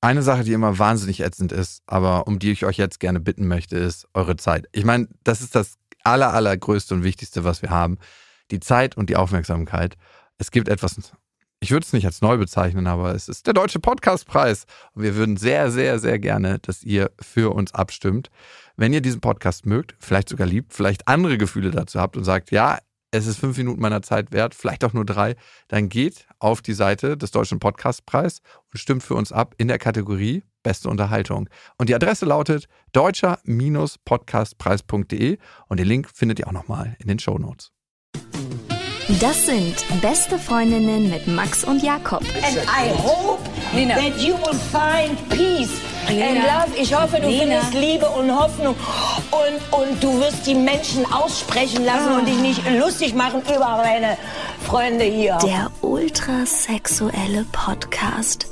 Eine Sache, die immer wahnsinnig ätzend ist, aber um die ich euch jetzt gerne bitten möchte, ist eure Zeit. Ich meine, das ist das aller, allergrößte und wichtigste, was wir haben. Die Zeit und die Aufmerksamkeit. Es gibt etwas, ich würde es nicht als neu bezeichnen, aber es ist der Deutsche Podcastpreis. Und wir würden sehr, sehr, sehr gerne, dass ihr für uns abstimmt. Wenn ihr diesen Podcast mögt, vielleicht sogar liebt, vielleicht andere Gefühle dazu habt und sagt, ja, es ist fünf Minuten meiner Zeit wert, vielleicht auch nur drei, dann geht auf die Seite des Deutschen Podcastpreis und stimmt für uns ab in der Kategorie Beste Unterhaltung. Und die Adresse lautet deutscher-podcastpreis.de und den Link findet ihr auch nochmal in den Show Notes. Das sind beste Freundinnen mit Max und Jakob. And I hope that you will find peace and love. Ich hoffe, du Lena. findest Liebe und Hoffnung. Und, und du wirst die Menschen aussprechen lassen und dich nicht lustig machen über meine Freunde hier. Der ultrasexuelle Podcast.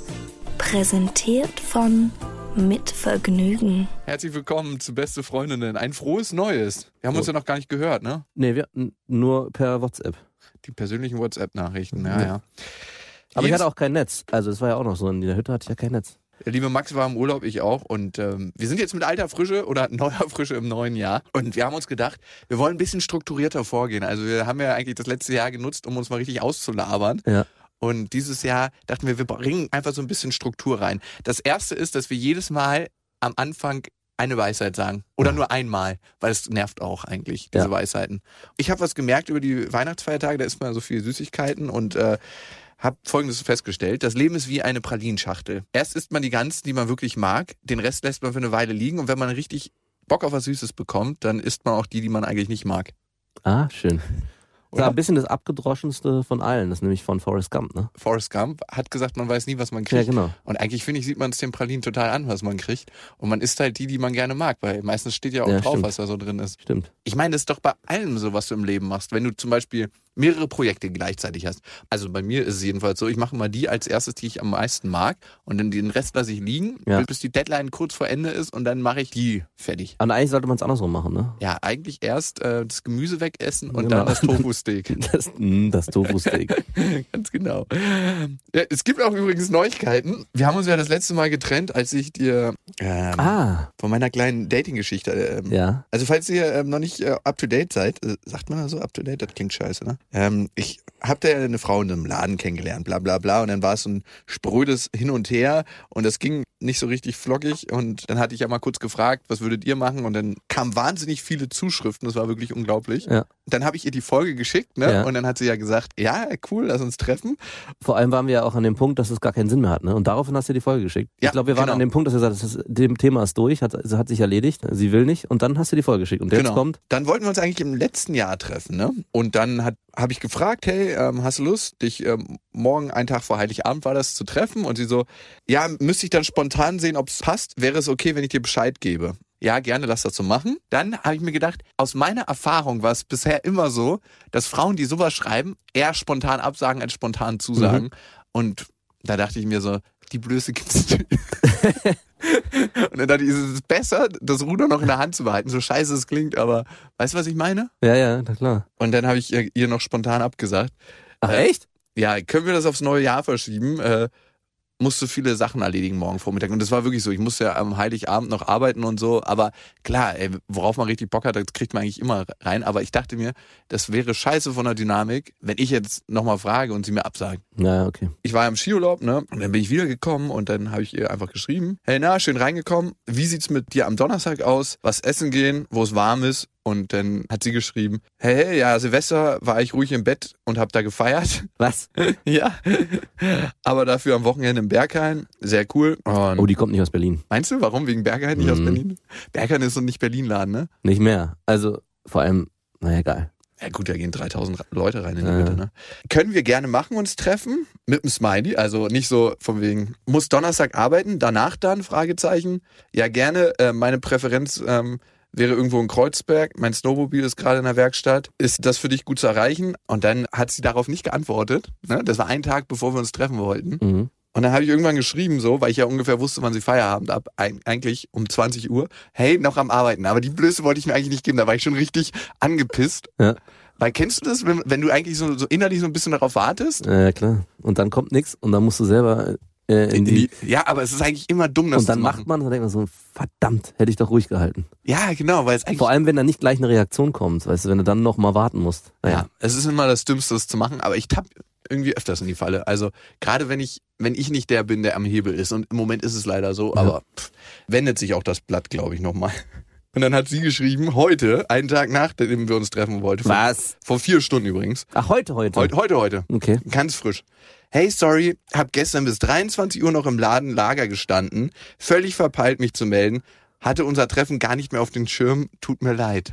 Präsentiert von Mit Vergnügen. Herzlich willkommen zu Beste Freundinnen. Ein frohes Neues. Wir haben uns So. ja noch gar nicht gehört, ne? Nee, wir nur per WhatsApp. Die persönlichen WhatsApp-Nachrichten, ja, Ja. ja. Aber ich Jens- hatte auch kein Netz. Also es war ja auch noch so, in der Hütte hatte ich ja kein Netz. Der liebe Max war im Urlaub, ich auch. Und ähm, wir sind jetzt mit alter Frische oder neuer Frische im neuen Jahr. Und wir haben uns gedacht, wir wollen ein bisschen strukturierter vorgehen. Also wir haben ja eigentlich das letzte Jahr genutzt, um uns mal richtig auszulabern. Ja. Und dieses Jahr dachten wir, wir bringen einfach so ein bisschen Struktur rein. Das erste ist, dass wir jedes Mal am Anfang eine Weisheit sagen. Oder nur einmal, weil es nervt auch eigentlich, diese Ja. Weisheiten. Ich habe was gemerkt über die Weihnachtsfeiertage, da isst man so viel Süßigkeiten und äh, habe Folgendes festgestellt. Das Leben ist wie eine Pralinschachtel. Erst isst man die ganzen, die man wirklich mag, den Rest lässt man für eine Weile liegen und wenn man richtig Bock auf was Süßes bekommt, dann isst man auch die, die man eigentlich nicht mag. Ah, schön. Das Oder? war ein bisschen das abgedroschenste von allen. Das ist nämlich von Forrest Gump, ne? Forrest Gump hat gesagt, man weiß nie, was man Ja, kriegt. genau. Und eigentlich, finde ich, sieht man es den Pralinen total an, was man kriegt. Und man isst halt die, die man gerne mag, weil meistens steht ja auch Ja, drauf, stimmt. was da so drin ist. Stimmt. Ich meine, das ist doch bei allem so, was du im Leben machst. Wenn du zum Beispiel mehrere Projekte gleichzeitig hast. Also bei mir ist es jedenfalls so, ich mache mal die als erstes, die ich am meisten mag. Und dann den Rest lasse ich liegen, Ja. bis die Deadline kurz vor Ende ist und dann mache ich die fertig. Und eigentlich sollte man es andersrum machen, ne? Ja, eigentlich erst äh, das Gemüse wegessen und Genau. dann das Tofu-Steak. Das, mm, das Tofu-Steak. Ganz genau. Ja, es gibt auch übrigens Neuigkeiten. Wir haben uns ja das letzte Mal getrennt, als ich dir ähm, ah, von meiner kleinen Dating-Geschichte. Ähm, ja. Also falls ihr ähm, noch nicht äh, up to date seid, äh, sagt man da so up to date? Das klingt scheiße, ne? Ähm, ich hab da eine Frau in einem Laden kennengelernt, bla bla bla, und dann war es so ein sprödes Hin und Her. Und das ging nicht so richtig flockig. Und dann hatte ich ja mal kurz gefragt, was würdet ihr machen? Und dann kamen wahnsinnig viele Zuschriften, das war wirklich unglaublich. Ja. Dann habe ich ihr die Folge geschickt, ne? Ja. Und dann hat sie ja gesagt, ja, cool, lass uns treffen. Vor allem waren wir ja auch an dem Punkt, dass es gar keinen Sinn mehr hat, ne? Und daraufhin hast du die Folge geschickt. Ja, ich glaube, wir waren genau. an dem Punkt, dass wir gesagt haben, dem Thema ist durch, hat, hat sich erledigt, sie will nicht. Und dann hast du die Folge geschickt. Und jetzt Genau. kommt, Dann wollten wir uns eigentlich im letzten Jahr treffen, ne? Und dann hat habe ich gefragt, hey, ähm, hast du Lust, dich ähm, morgen, einen Tag vor Heiligabend war das, zu treffen? Und sie so, ja, müsste ich dann spontan sehen, ob es passt. Wäre es okay, wenn ich dir Bescheid gebe? Ja, gerne, lass das so machen. Dann habe ich mir gedacht, aus meiner Erfahrung war es bisher immer so, dass Frauen, die sowas schreiben, eher spontan absagen als spontan zusagen. Und da dachte ich mir so, die Blöße gibt's nicht. Und dann dachte ich, es ist besser, das Ruder noch in der Hand zu behalten, so scheiße es klingt, aber weißt du, was ich meine? ja, ja, na klar. Und dann habe ich ihr, ihr noch spontan abgesagt. Ach, Äh, echt? Ja, können wir das aufs neue Jahr verschieben? Äh, musste viele Sachen erledigen morgen Vormittag. Und das war wirklich so. Ich musste ja am Heiligabend noch arbeiten und so. Aber klar, ey, worauf man richtig Bock hat, das kriegt man eigentlich immer rein. Aber ich dachte mir, das wäre scheiße von der Dynamik, wenn ich jetzt nochmal frage und sie mir absagt. Ja, okay. Ich war im Skiurlaub, ne? Und dann bin ich wiedergekommen und dann habe ich ihr einfach geschrieben: Hey, na, schön reingekommen. Wie sieht's mit dir am Donnerstag aus? Was essen gehen, wo es warm ist? Und dann hat sie geschrieben: Hey, hey, ja, Silvester war ich ruhig im Bett und hab da gefeiert. Was? ja. Aber dafür am Wochenende im Berghain. Sehr cool. Und Oh, die kommt nicht aus Berlin. meinst du, warum? Wegen Berghain, nicht aus Mhm. Berlin? Berghain ist so nicht Berlin-Laden, ne? Nicht mehr. Also, vor allem, naja, egal. Ja gut, da gehen 3000 Leute rein in die Ja. Mitte, ne? Können wir gerne machen, uns treffen mit einem Smiley, also nicht so von wegen, muss Donnerstag arbeiten, danach dann, Fragezeichen. Ja gerne, äh, meine Präferenz ähm, wäre irgendwo in Kreuzberg, mein Snowmobil ist gerade in der Werkstatt. Ist das für dich gut zu erreichen? Und dann hat sie darauf nicht geantwortet. Ne? Das war ein Tag, bevor wir uns treffen wollten. Mhm. Und dann habe ich irgendwann geschrieben, so, weil ich ja ungefähr wusste, wann sie Feierabend ab, eigentlich um 20 Uhr. Hey, noch am Arbeiten. Aber die Blöße wollte ich mir eigentlich nicht geben. Da war ich schon richtig angepisst. Ja. Weil kennst du das, wenn, wenn du eigentlich so, so innerlich so ein bisschen darauf wartest? Ja, klar. Und dann kommt nix und dann musst du selber äh, in die, ja, aber es ist eigentlich immer dumm, das und dann macht man und dann denkt man so, verdammt, hätte ich doch ruhig gehalten. Ja, genau, weil es eigentlich Vor allem, wenn dann nicht gleich eine Reaktion kommt, weißt du, wenn du dann noch mal warten musst. Naja. Ja, es ist immer das Dümmste, das zu machen, aber ich tapp irgendwie öfters in die Falle. Also gerade wenn ich, wenn ich nicht der bin, der am Hebel ist, und im Moment ist es leider so, Ja. aber pff, wendet sich auch das Blatt, glaube ich, nochmal. Und dann hat sie geschrieben, heute, einen Tag nachdem wir uns treffen wollten. Vor, Was? Vor vier Stunden übrigens. Ach, heute, heute. Heute, heute, heute. Okay. Ganz frisch. Hey, sorry, hab gestern bis 23 Uhr noch im Laden Lager gestanden, völlig verpeilt mich zu melden, hatte unser Treffen gar nicht mehr auf den Schirm, tut mir leid.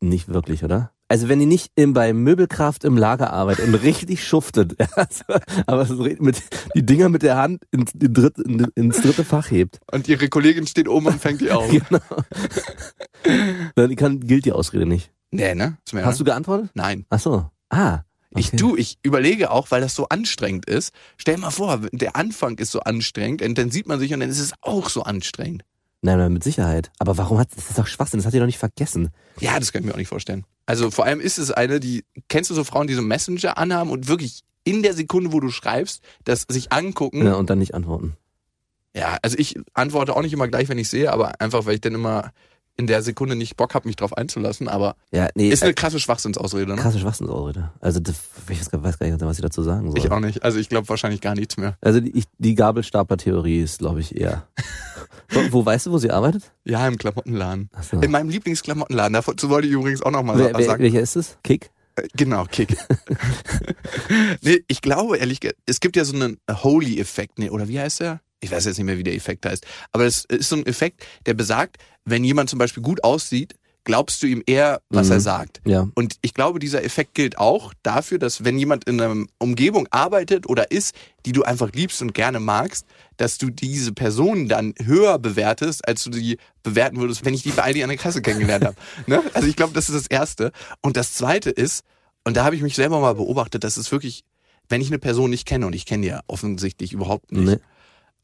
Nicht wirklich, oder? Also wenn die nicht im, bei Möbelkraft im Lager arbeitet und richtig schuftet, also, aber so mit, die Dinger mit der Hand ins, in dritt, in, ins dritte Fach hebt, Und ihre Kollegin steht oben und fängt die auf. genau. dann kann, gilt die Ausrede nicht. nee, ne? Hast du geantwortet? Nein. Ach so. Ah. Ich okay. du, ich überlege auch, weil das so anstrengend ist. Stell mal vor, der Anfang ist so anstrengend und dann sieht man sich und dann ist es auch so anstrengend. Nein, nein, mit Sicherheit. Aber warum hat, das ist doch Schwachsinn, das hat die doch nicht vergessen. Ja, das kann ich mir auch nicht vorstellen. Also vor allem ist es eine, die, kennst du so Frauen, die so Messenger anhaben und wirklich in der Sekunde, wo du schreibst, das sich angucken? Ja, und dann nicht antworten. Ja, also ich antworte auch nicht immer gleich, wenn ich sehe, aber einfach, weil ich dann immer in der Sekunde nicht Bock habe, mich drauf einzulassen. Aber Ja, nee, ist äh, eine krasse Schwachsinnsausrede, ne? krasse Schwachsinnsausrede. Also ich weiß gar nicht, was ich dazu sagen soll. Ich auch nicht. Also ich glaube wahrscheinlich gar nichts mehr. Also die, die Gabelstapler-Theorie ist, glaube ich, eher. wo, wo weißt du, wo sie arbeitet? Ja, im Klamottenladen. Ach so. In meinem Lieblingsklamottenladen. Dazu wollte ich übrigens auch nochmal Wer, wer, sagen. welcher ist es? Kick? Äh, Genau, Kick. nee, ich glaube ehrlich es gibt ja so einen Holy-Effekt, nee, oder wie heißt der? Ich weiß jetzt nicht mehr, wie der Effekt heißt. Aber es ist so ein Effekt, der besagt, wenn jemand zum Beispiel gut aussieht, glaubst du ihm eher, was Mhm. er sagt. Ja. Und ich glaube, dieser Effekt gilt auch dafür, dass wenn jemand in einer Umgebung arbeitet oder ist, die du einfach liebst und gerne magst, dass du diese Person dann höher bewertest, als du die bewerten würdest, wenn ich die bei Aldi an der Kasse kennengelernt habe. Ne? Also ich glaube, das ist das Erste. Und das Zweite ist, und da habe ich mich selber mal beobachtet, das ist wirklich, wenn ich eine Person nicht kenne, und ich kenne die ja offensichtlich überhaupt nicht, Nee.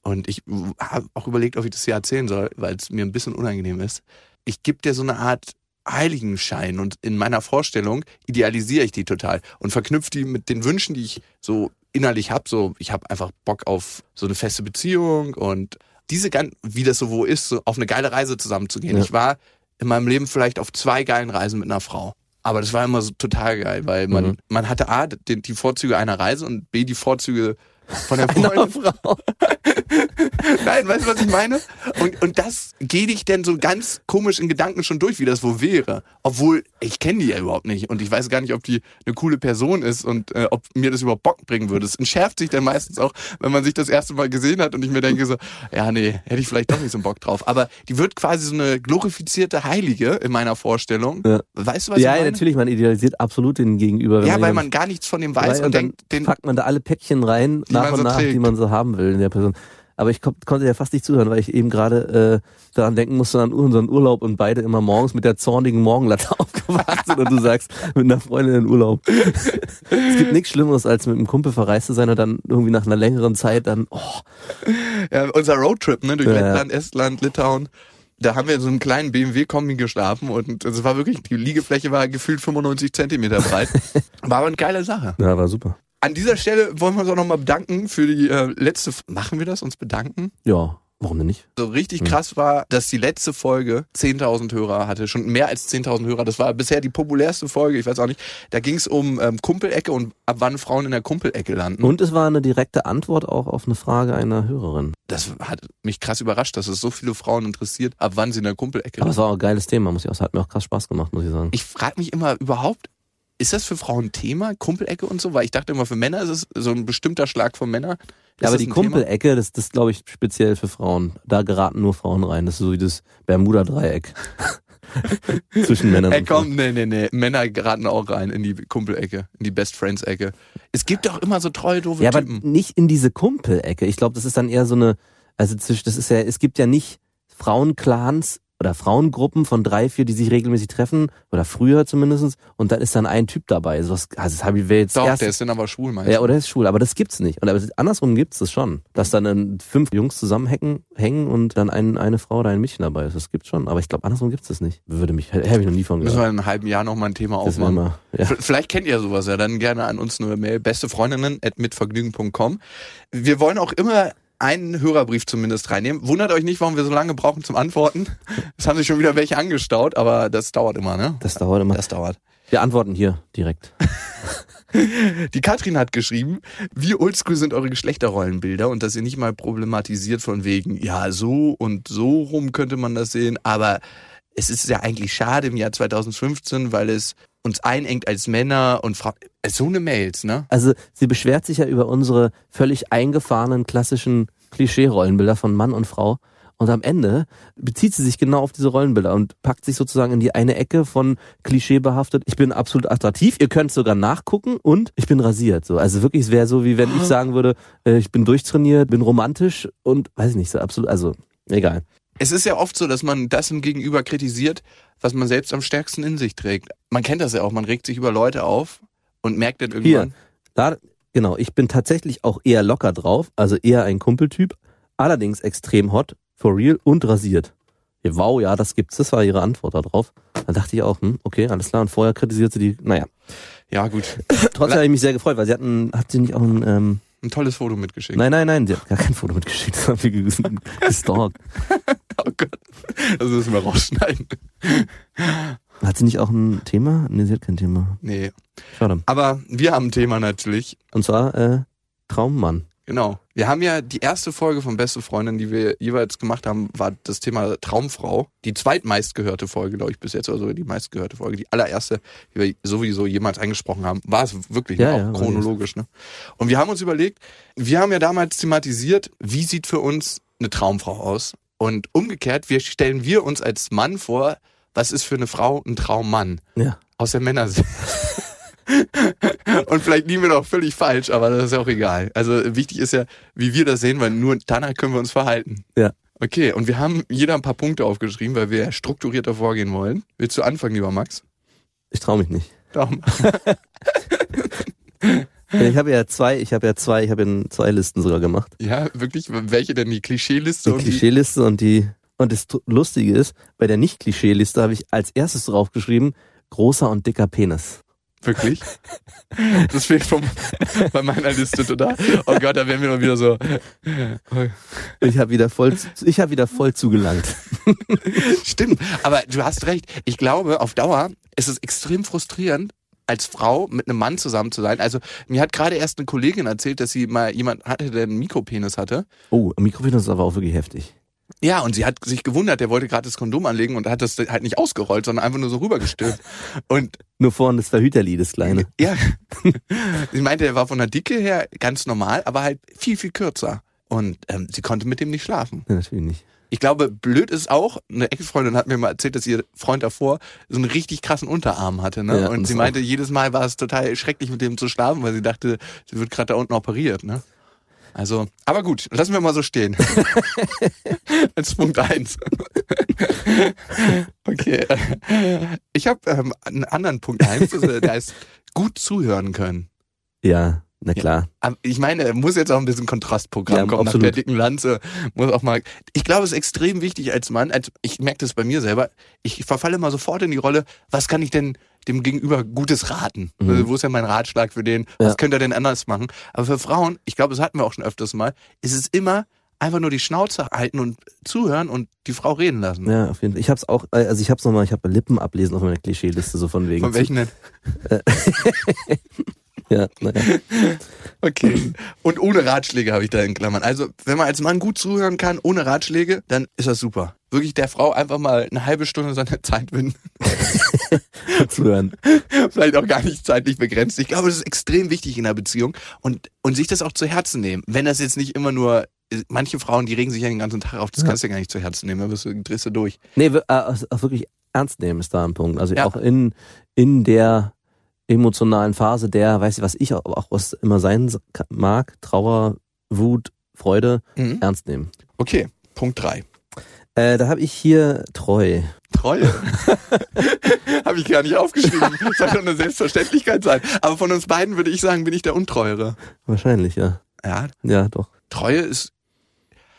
Und ich habe auch überlegt, ob ich das hier erzählen soll, weil es mir ein bisschen unangenehm ist. Ich gebe dir so eine Art Heiligenschein und in meiner Vorstellung idealisiere ich die total und verknüpfe die mit den Wünschen, die ich so innerlich habe. So, ich habe einfach Bock auf so eine feste Beziehung und diese ganz, wie das so wo ist, so auf eine geile Reise zusammenzugehen. Ja. Ich war in meinem Leben vielleicht auf zwei geilen Reisen mit einer Frau. Aber das war immer so total geil, weil man, Mhm. man hatte A, die, die Vorzüge einer Reise und B, die Vorzüge von der Freundin. Frau. Nein, weißt du, was ich meine? Und, und das gehe ich denn so ganz komisch in Gedanken schon durch, wie das wohl wäre. Obwohl, ich kenne die ja überhaupt nicht und ich weiß gar nicht, ob die eine coole Person ist und äh, ob mir das überhaupt Bock bringen würde. Es entschärft sich dann meistens auch, wenn man sich das erste Mal gesehen hat und ich mir denke so, ja, nee, hätte ich vielleicht doch nicht so einen Bock drauf. Aber die wird quasi so eine glorifizierte Heilige in meiner Vorstellung. Ja. Weißt du, was Ja, ich ja, meine? natürlich, man idealisiert absolut den Gegenüber. Ja, weil man gar nichts von dem weiß und, und dann denkt, den, packt man da alle Päckchen rein, nach und so nach, trägt. die man so haben will in der Person. Aber ich kon konnte ja fast nicht zuhören, weil ich eben gerade äh, daran denken musste an unseren Urlaub und beide immer morgens mit der zornigen Morgenlatte aufgewacht sind und du sagst, mit einer Freundin in Urlaub. es gibt nichts Schlimmeres, als mit einem Kumpel verreist zu sein und dann irgendwie nach einer längeren Zeit dann, oh, Ja, unser Roadtrip, ne, durch ja. Lettland, Estland, Litauen. Da haben wir in so einem kleinen BMW-Kombi geschlafen und es war wirklich, die Liegefläche war gefühlt 95 Zentimeter breit. War aber eine geile Sache. ja, war super. An dieser Stelle wollen wir uns auch nochmal bedanken für die äh, letzte, F- machen wir das, uns bedanken? Ja, warum denn nicht? So richtig Hm. krass war, dass die letzte Folge 10.000 Hörer hatte, schon mehr als 10.000 Hörer. Das war bisher die populärste Folge, ich weiß auch nicht. Da ging es um ähm, Kumpelecke und ab wann Frauen in der Kumpelecke landen. Und es war eine direkte Antwort auch auf eine Frage einer Hörerin. das hat mich krass überrascht, dass es so viele Frauen interessiert, ab wann sie in der Kumpelecke Aber es war auch ein geiles Thema, muss ich auch sagen. Hat mir auch krass Spaß gemacht, muss ich sagen. Ich frage mich immer überhaupt, ist das für Frauen ein Thema, Kumpelecke und so? Weil ich dachte immer, für Männer ist es so ein bestimmter Schlag von Männern. Ja, aber die? Kumpelecke, das, das glaube ich speziell für Frauen. Da geraten nur Frauen rein. Das ist so wie das Bermuda-Dreieck. Zwischen Männern Ey, komm, nee, nee, nee. Männer geraten auch rein in die Kumpelecke, in die Best Friends-Ecke. Es gibt doch immer so treue, doofe Ja, aber Typen. nicht in diese Kumpelecke. Ich glaube, das ist dann eher so eine, also zwischen, das ist ja, es gibt ja nicht Frauenclans oder Frauengruppen von drei, vier, die sich regelmäßig treffen, oder früher zumindest, und dann ist dann ein Typ dabei. So was, also das habe ich jetzt Doch, erst, der ist dann aber schwul, meinst Ja, du? oder ist schwul, aber das gibt's nicht. Und aber andersrum gibt's das schon. Dass dann äh, fünf Jungs zusammenhängen hängen und dann ein, eine Frau oder ein Mädchen dabei ist. Das gibt's schon. Aber ich glaube, andersrum gibt's das nicht. Würde mich, habe ich noch nie von Müssen gehört. wir in einem halben Jahr noch mal ein Thema aufmachen. mal, ja. Vielleicht kennt ihr sowas ja, dann gerne an uns eine Mail, bestefreundinnen at mitvergnügen.com. Wir wollen auch immer einen Hörerbrief zumindest reinnehmen. Wundert euch nicht, warum wir so lange brauchen zum Antworten. Es haben sich schon wieder welche angestaut, aber das dauert immer, ne? Das dauert immer. Das dauert. Wir antworten hier direkt. Die Katrin hat geschrieben, wie oldschool sind eure Geschlechterrollenbilder und dass ihr nicht mal problematisiert von wegen, ja, so und so rum könnte man das sehen, aber es ist ja eigentlich schade im Jahr 2015, weil es uns einengt als Männer und Frauen. So eine Mails, ne? Also sie beschwert sich ja über unsere völlig eingefahrenen klassischen Klischee-Rollenbilder von Mann und Frau. Und am Ende bezieht sie sich genau auf diese Rollenbilder und packt sich sozusagen in die eine Ecke von klischeebehaftet. Ich bin absolut attraktiv, ihr könnt sogar nachgucken und ich bin rasiert. So, also wirklich, es wäre so, wie wenn ich sagen würde, äh, ich bin durchtrainiert, bin romantisch und weiß ich nicht, so absolut, also egal. Es ist ja oft so, dass man das im Gegenüber kritisiert, was man selbst am stärksten in sich trägt. Man kennt das ja auch, man regt sich über Leute auf und merkt dann Hier, irgendwann. da, genau, ich bin tatsächlich auch eher locker drauf, also eher ein Kumpeltyp, allerdings extrem hot, for real und rasiert. Ja, wow, ja, das gibt's, das war ihre Antwort darauf. Da dachte ich auch, hm, okay, alles klar. Und vorher kritisiert sie die, naja. Ja, gut. Trotzdem habe ich mich sehr gefreut, weil sie hatten, hat sie nicht auch ein, ähm, Ein tolles Foto mitgeschickt. nein, nein, nein, sie hat gar kein Foto mitgeschickt, das haben wir ges- gestalkt. Oh Gott. Das müssen wir rausschneiden. Hat sie nicht auch ein Thema? Nee, sie hat kein Thema. Nee. Schade. Aber wir haben ein Thema natürlich. Und zwar, äh, Traummann. Genau. Wir haben ja die erste Folge von Beste Freundin, die wir jeweils gemacht haben, war das Thema Traumfrau. Die zweitmeistgehörte Folge, glaube ich, bis jetzt, oder so die meistgehörte Folge. Die allererste, die wir sowieso jemals angesprochen haben. War es wirklich Ja, ja, auch chronologisch, ne? Und wir haben uns überlegt, wir haben ja damals thematisiert, wie sieht für uns eine Traumfrau aus? Und umgekehrt, wir stellen wir uns als Mann vor, was ist für eine Frau ein Traummann? Ja. Aus der Männersicht. Und vielleicht liegen wir doch völlig falsch, aber das ist ja auch egal. Also wichtig ist ja, wie wir das sehen, weil nur danach können wir uns verhalten. Ja. Okay, und wir haben jeder ein paar Punkte aufgeschrieben, weil wir strukturierter vorgehen wollen. Willst du anfangen, lieber Max? Ich traue mich nicht. Daumen. Ich habe ja zwei, ich habe ja zwei, ich habe ja zwei Listen sogar gemacht. Ja, wirklich? Welche denn die Klischeeliste? Die Klischeeliste und die und das Lustige ist, bei der Nicht-Klischeeliste habe ich als erstes draufgeschrieben, großer und dicker Penis. Wirklich? Das fehlt vom, bei meiner Liste total. Oh Gott, da werden wir noch wieder so. Ich habe wieder voll, ich habe wieder voll zugelangt. Stimmt, aber du hast recht. Ich glaube, auf Dauer ist es extrem frustrierend, als Frau mit einem Mann zusammen zu sein. Also mir hat gerade erst eine Kollegin erzählt, dass sie mal jemand hatte, der einen Mikropenis hatte. Oh, Mikropenis ist aber auch wirklich heftig. Ja, und sie hat sich gewundert, der wollte gerade das Kondom anlegen und hat das halt nicht ausgerollt, sondern einfach nur so rübergestülpt. Und Nur vorne das Verhüterli, das kleine. ja, sie meinte, er war von der Dicke her ganz normal, aber halt viel, viel kürzer. Und ähm, sie konnte mit dem nicht schlafen. Ja, natürlich nicht. Ich glaube, blöd ist auch, eine Ex-Freundin hat mir mal erzählt, dass ihr Freund davor so einen richtig krassen Unterarm hatte. Ne? Ja, und und sie meinte, jedes Mal war es total schrecklich, mit dem zu schlafen, weil sie dachte, sie wird gerade da unten operiert. Ne? Also, aber gut, lassen wir mal so stehen. Als Punkt eins. okay. Ich habe ähm, einen anderen Punkt eins, also der heißt gut zuhören können. Ja, na klar. Aber Ich meine, muss jetzt auch ein bisschen Kontrastprogramm Ja, kommen. Nach absolut. der dicken Lanze muss auch mal. Ich glaube, es ist extrem wichtig als Mann. Als, ich merke das bei mir selber. Ich verfalle mal sofort in die Rolle. Was kann ich denn dem Gegenüber Gutes raten? Mhm. Also, wo ist denn mein Ratschlag für den? Was Ja. könnte er denn anders machen? Aber für Frauen, ich glaube, das hatten wir auch schon öfters mal, ist es immer einfach nur die Schnauze halten und zuhören und die Frau reden lassen. Ja, auf jeden Fall. Ich hab's auch, äh, also ich hab's nochmal, ich habe Lippen ablesen auf meiner Klischeeliste, so von wegen. Von welchen denn? Ja, naja. Okay. Und ohne Ratschläge habe ich da in Klammern. Also, wenn man als Mann gut zuhören kann, ohne Ratschläge, dann ist das super. Wirklich der Frau einfach mal eine halbe Stunde seine Zeit widmen. Zuhören. Vielleicht auch gar nicht zeitlich begrenzt. Ich glaube, das ist extrem wichtig in einer Beziehung und, und sich das auch zu Herzen nehmen. Wenn das jetzt nicht immer nur, manche Frauen, die regen sich ja den ganzen Tag auf, das Ja. kannst du ja gar nicht zu Herzen nehmen, da wirst du, drehst du durch. Nee, wir- äh, also auch wirklich ernst nehmen ist da ein Punkt. Also Ja. auch in, in der emotionalen Phase der, weiß ich was ich auch, auch was immer sein mag, Trauer, Wut, Freude, Mhm. ernst nehmen. Okay, Punkt drei. Äh, da habe ich hier treu. Treue. Habe ich gar nicht aufgeschrieben. Soll doch eine Selbstverständlichkeit sein. Aber von uns beiden würde ich sagen, bin ich der Untreuere. Wahrscheinlich, ja. Ja, Ja, doch. Treue ist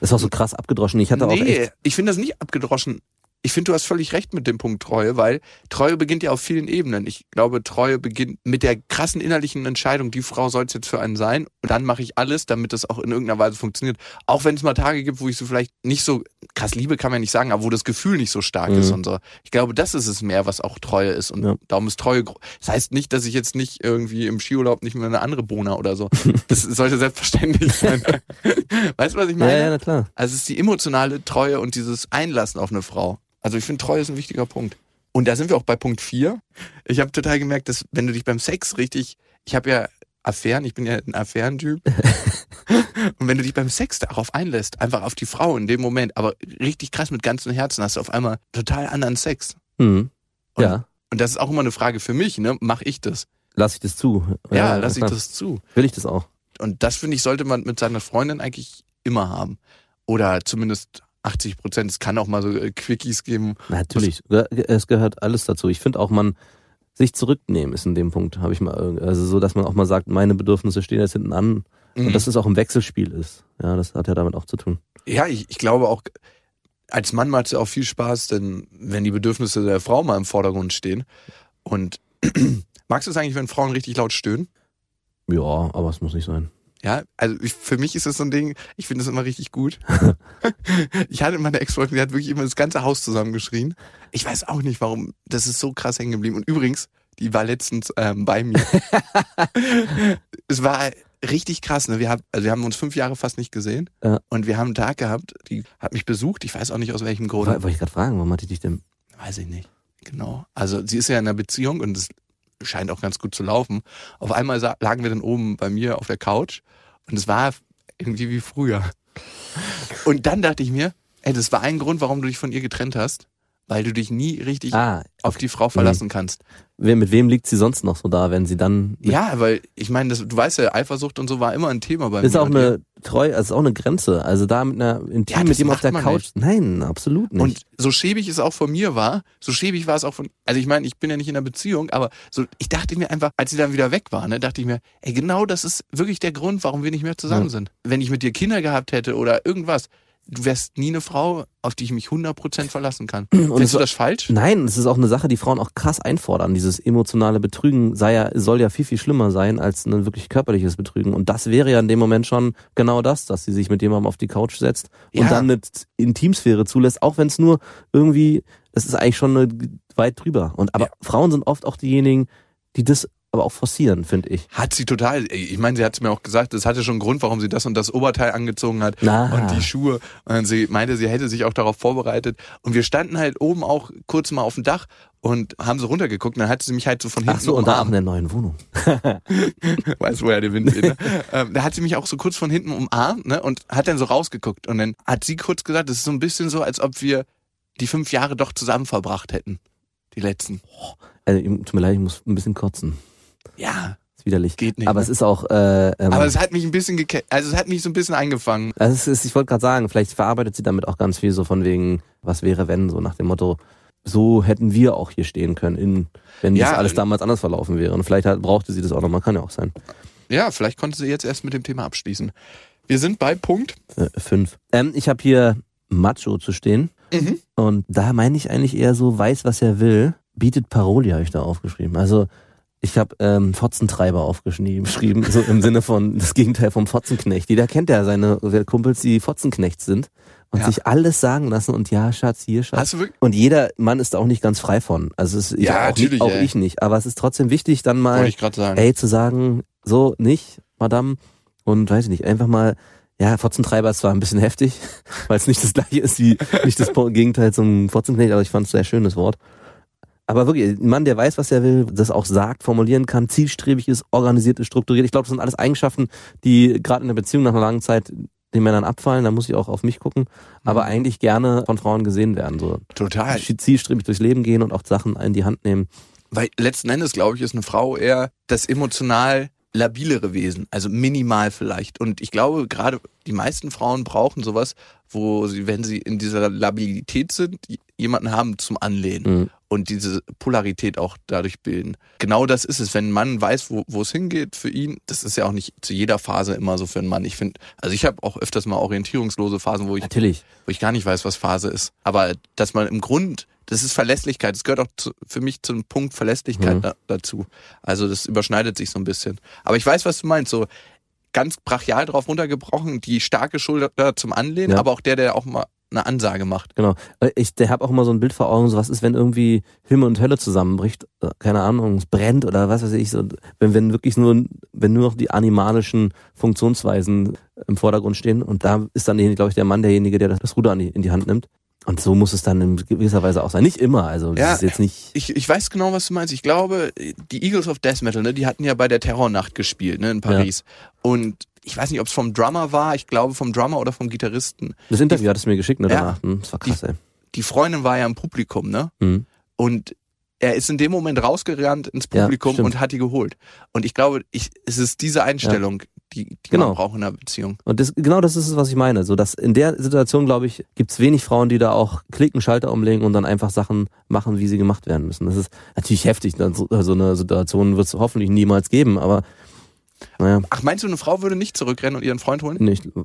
Das ist auch so krass abgedroschen. Ich hatte auch nee, echt. ich finde das nicht abgedroschen. Ich finde, du hast völlig recht mit dem Punkt Treue, weil Treue beginnt ja auf vielen Ebenen. Ich glaube, Treue beginnt mit der krassen innerlichen Entscheidung, die Frau soll es jetzt für einen sein. Und dann mache ich alles, damit das auch in irgendeiner Weise funktioniert. Auch wenn es mal Tage gibt, wo ich so vielleicht nicht so, krass Liebe kann man ja nicht sagen, aber wo das Gefühl nicht so stark Mhm. ist und so. Ich glaube, das ist es mehr, was auch Treue ist. Und Ja. darum ist Treue, das heißt nicht, dass ich jetzt nicht irgendwie im Skiurlaub nicht mehr eine andere Bona oder so. Das sollte selbstverständlich sein. weißt du, was ich meine? Ja, ja, na klar. Also es ist die emotionale Treue und dieses Einlassen auf eine Frau. Also ich finde, Treue ist ein wichtiger Punkt. Und da sind wir auch bei Punkt 4. Ich habe total gemerkt, dass wenn du dich beim Sex richtig, ich habe ja Affären, ich bin ja ein Affärentyp. und wenn du dich beim Sex darauf einlässt, einfach auf die Frau in dem Moment, aber richtig krass mit ganzem Herzen, hast du auf einmal total anderen Sex. Mhm. Und- Ja, Und das ist auch immer eine Frage für mich, ne? Mach ich das? lass ich das zu. Ja, lass ich das zu. Will ich das auch. Und das finde ich, sollte man mit seiner Freundin eigentlich immer haben. Oder zumindest 80 Prozent. Es kann auch mal so äh, Quickies geben. Natürlich, es gehört alles dazu. Ich finde auch, man sich zurücknehmen ist in dem Punkt, habe ich mal, irg- also so, dass man auch mal sagt, meine Bedürfnisse stehen jetzt hinten an Mhm. und dass es auch im Wechselspiel ist. Ja, das hat ja damit auch zu tun. Ja, ich, ich glaube auch, als Mann macht es ja auch viel Spaß, denn wenn die Bedürfnisse der Frau mal im Vordergrund stehen. Und magst du es eigentlich, wenn Frauen richtig laut stöhnen? Ja, aber es muss nicht sein. Ja, also ich, für mich ist das so ein Ding, ich finde das immer richtig gut. ich hatte meine Ex-Freundin, die hat wirklich immer das ganze Haus zusammengeschrien. Ich weiß auch nicht, warum, das ist so krass hängen geblieben. Und übrigens, die war letztens ähm, bei mir. es war richtig krass, ne? Wir haben, also wir haben uns fünf Jahre fast nicht gesehen. Ja. Und wir haben einen Tag gehabt, die hat mich besucht, ich weiß auch nicht aus welchem Grund. Wollte ich gerade fragen, warum hat die dich denn? Weiß ich nicht. Genau. Also sie ist ja in einer Beziehung und es scheint auch ganz gut zu laufen. Auf einmal lagen wir dann oben bei mir auf der Couch und es war irgendwie wie früher. Und dann dachte ich mir, ey, das war ein Grund, warum du dich von ihr getrennt hast, weil du dich nie richtig Ah, auf die Frau verlassen kannst. Wer, mit wem liegt sie sonst noch so da, wenn sie dann Ja, weil ich meine, das- du weißt ja, Eifersucht und so war immer ein Thema bei ist mir. auch und ihr. eine treu, also ist auch eine Grenze. Also da mit einer intim Ja, mit jemandem auf der Couch. Nein, absolut nicht. Und so schäbig es auch von mir war, so schäbig war es auch von, also ich meine, ich bin ja nicht in einer Beziehung, aber so, ich dachte mir einfach, als sie dann wieder weg war, ne, dachte ich mir, ey, genau das ist wirklich der Grund, warum wir nicht mehr zusammen Ja. sind. Wenn ich mit dir Kinder gehabt hätte oder irgendwas, du wärst nie eine Frau, auf die ich mich 100% verlassen kann. es Findest du das falsch? Nein, es ist auch eine Sache, die Frauen auch krass einfordern. Dieses emotionale Betrügen sei ja, soll ja viel, viel schlimmer sein als ein wirklich körperliches Betrügen. Und das wäre ja in dem Moment schon genau das, dass sie sich mit jemandem auf die Couch setzt und Ja. dann eine Intimsphäre zulässt, auch wenn es nur irgendwie, es ist eigentlich schon weit drüber. Und aber Ja. Frauen sind oft auch diejenigen, die das aber auch forcieren, finde ich. Hat sie total. Ich meine, sie hat es mir auch gesagt, es hatte schon einen Grund, warum sie das und das Oberteil angezogen hat Na. und die Schuhe. Und sie meinte, sie hätte sich auch darauf vorbereitet. Und wir standen halt oben auch kurz mal auf dem Dach und haben so runtergeguckt. Und dann hat sie mich halt so von hinten Ach so, und da auch in der neuen Wohnung. Weiß, woher der Wind weht. Ne? ähm, da hat sie mich auch so kurz von hinten umarmt ne? und hat dann so rausgeguckt. Und dann hat sie kurz gesagt, es ist so ein bisschen so, als ob wir die fünf Jahre doch zusammen verbracht hätten. Die letzten. Äh, tut mir leid, ich muss ein bisschen kotzen. Ja. Ist widerlich. Geht nicht, Aber ne? es ist auch, äh, ähm, Aber es hat mich ein bisschen geke also es hat mich so ein bisschen eingefangen. Also es ist, ich wollte gerade sagen, vielleicht verarbeitet sie damit auch ganz viel so von wegen, was wäre wenn, so nach dem Motto, so hätten wir auch hier stehen können, in, wenn Ja, das alles äh, damals anders verlaufen wäre. Und vielleicht hat, brauchte sie das auch nochmal, kann ja auch sein. Ja, vielleicht konnte sie jetzt erst mit dem Thema abschließen. Wir sind bei Punkt. Äh, fünf. Ähm, ich habe hier Macho zu stehen. Mhm. Und da meine ich eigentlich eher so, weiß, was er will, bietet Paroli, habe ich da aufgeschrieben. Also ich habe ähm, Fotzentreiber aufgeschrieben, geschrieben, so im Sinne von das Gegenteil vom Fotzenknecht. Jeder kennt ja seine Kumpels, die Fotzenknechts sind und Ja. sich alles sagen lassen und ja, Schatz, hier, Schatz. Hast du wirklich? Und jeder Mann ist da auch nicht ganz frei von. Also es ist ich Ja, auch, natürlich, nicht, auch ich nicht. Aber es ist trotzdem wichtig, dann mal ey, zu sagen, so nicht, Madame, und weiß ich nicht, einfach mal, ja, Fotzentreiber ist zwar ein bisschen heftig, weil es nicht das gleiche ist wie, nicht das Gegenteil zum Fotzenknecht, aber ich fand es ein sehr schönes Wort. Aber wirklich, ein Mann, der weiß, was er will, das auch sagt, formulieren kann, zielstrebig ist, organisiert ist, strukturiert. Ich glaube, das sind alles Eigenschaften, die gerade in der Beziehung nach einer langen Zeit den Männern abfallen. Da muss ich auch auf mich gucken. Aber Mhm. eigentlich gerne von Frauen gesehen werden. So Total. zielstrebig durchs Leben gehen und auch Sachen in die Hand nehmen. Weil letzten Endes, glaube ich, ist eine Frau eher das emotional labilere Wesen, also minimal vielleicht. Und ich glaube, gerade die meisten Frauen brauchen sowas, wo sie, wenn sie in dieser Labilität sind, jemanden haben zum Anlehnen. Mhm. Und diese Polarität auch dadurch bilden. Genau das ist es, wenn ein Mann weiß, wo, wo es hingeht für ihn. Das ist ja auch nicht zu jeder Phase immer so für einen Mann. Ich finde, also ich habe auch öfters mal orientierungslose Phasen, wo ich, Natürlich. wo ich gar nicht weiß, was Phase ist. Aber dass man im Grund, das ist Verlässlichkeit. Das gehört auch zu, für mich zum Punkt Verlässlichkeit Mhm. da, dazu. Also das überschneidet sich so ein bisschen. Aber ich weiß, was du meinst. So ganz brachial drauf runtergebrochen, die starke Schulter zum Anlehnen, Ja. aber auch der, der auch mal eine Ansage macht. Genau. Äh, Ich der habe auch immer so ein Bild vor Augen, so was ist, wenn irgendwie Himmel und Hölle zusammenbricht, äh, keine Ahnung, es brennt oder was weiß ich, so, wenn, wenn wirklich nur, wenn nur noch die animalischen Funktionsweisen im Vordergrund stehen und da ist dann, glaube ich, der Mann derjenige, der das Ruder in die Hand nimmt. Und so muss es dann in gewisser Weise auch sein. Nicht immer, also das Ja, ist jetzt nicht. Ich, ich weiß genau, was du meinst. Ich glaube, die Eagles of Death Metal, ne, die hatten ja bei der Terrornacht gespielt, ne, in Paris. Und ich weiß nicht, ob es vom Drummer war, ich glaube vom Drummer oder vom Gitarristen. Das Interview hattest du mir geschickt, ne, Ja. danach. Hm, Das war krass, ey. Die Freundin war ja im Publikum, ne? Hm. Und er ist in dem Moment rausgerannt ins Ja, Publikum stimmt. und hat die geholt. Und ich glaube, ich, es ist diese Einstellung, die, die Genau. man braucht in einer Beziehung. Und das, genau das ist es, was ich meine. So, dass in der Situation, glaube ich, gibt's wenig Frauen, die da auch klicken, Schalter umlegen und dann einfach Sachen machen, wie sie gemacht werden müssen. Das ist natürlich heftig. So, so eine Situation wird es hoffentlich niemals geben, aber naja, Ach, meinst du, eine Frau würde nicht zurückrennen und ihren Freund holen? nicht.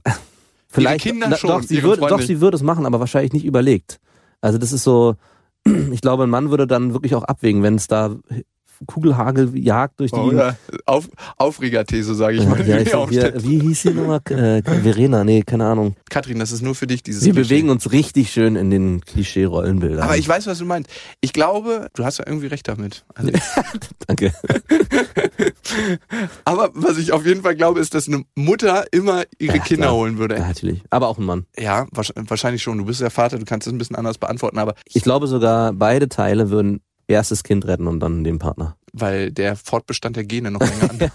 Vielleicht, Kinder na, schon, doch, sie ihre würde, doch, sie würde es machen, aber wahrscheinlich nicht überlegt. Also das ist so, ich glaube, ein Mann würde dann wirklich auch abwägen, wenn es da Kugelhagel jagt durch die Oh, ja. Auf, Aufregerthese, sage ich Ja, mal. ja, ich, aufstellt. wir, wie hieß sie nochmal? Äh, Verena, nee, keine Ahnung. Katrin, das ist nur für dich dieses Wir Klischee. bewegen uns richtig schön in den Klischee-Rollenbildern. Aber ich weiß, was du meinst. Ich glaube, du hast ja irgendwie recht damit. Also, Danke. aber was ich auf jeden Fall glaube, ist, dass eine Mutter immer ihre Ja, Kinder klar. holen würde. Ja, natürlich. Aber auch ein Mann. Ja, wahrsch- wahrscheinlich schon. Du bist der Vater, du kannst es ein bisschen anders beantworten, aber Ich glaube sogar, beide Teile würden erstes Kind retten und dann den Partner. weil der Fortbestand der Gene noch länger an.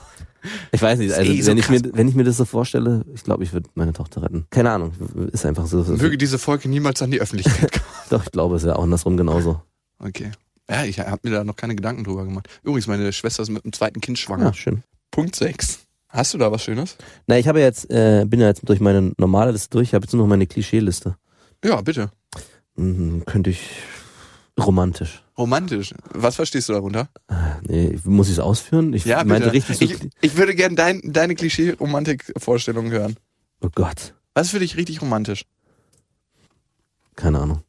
Ich weiß nicht, also eh so wenn, ich mir, wenn ich mir das so vorstelle, ich glaube, ich würde meine Tochter retten. Keine Ahnung, ist einfach so. Möge diese Folge niemals an die Öffentlichkeit kommen. Doch, ich glaube, es ist ja auch andersrum genauso. Okay. Ja, ich habe mir da noch keine Gedanken drüber gemacht. Übrigens, meine Schwester ist mit dem zweiten Kind schwanger. Ja, schön. Punkt 6. Hast du da was Schönes? Na, ich habe jetzt, äh, bin ja jetzt durch meine normale Liste durch, ich habe jetzt nur noch meine Klischeeliste. Ja, bitte. Mhm, könnte ich romantisch. Romantisch. Was verstehst du darunter? Nee, muss ich es ausführen? Ich Ja, bitte. meinte richtig so, ich, ich würde gerne dein, deine Klischee-Romantik-Vorstellung hören. oh Gott, Was ist für dich richtig romantisch? keine Ahnung.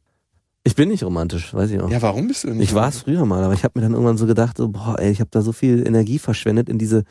Ich bin nicht romantisch, weiß ich auch. Ja, warum bist du nicht Ich war es früher mal, aber ich habe mir dann irgendwann so gedacht, so, boah, ey, ich habe da so viel Energie verschwendet in diese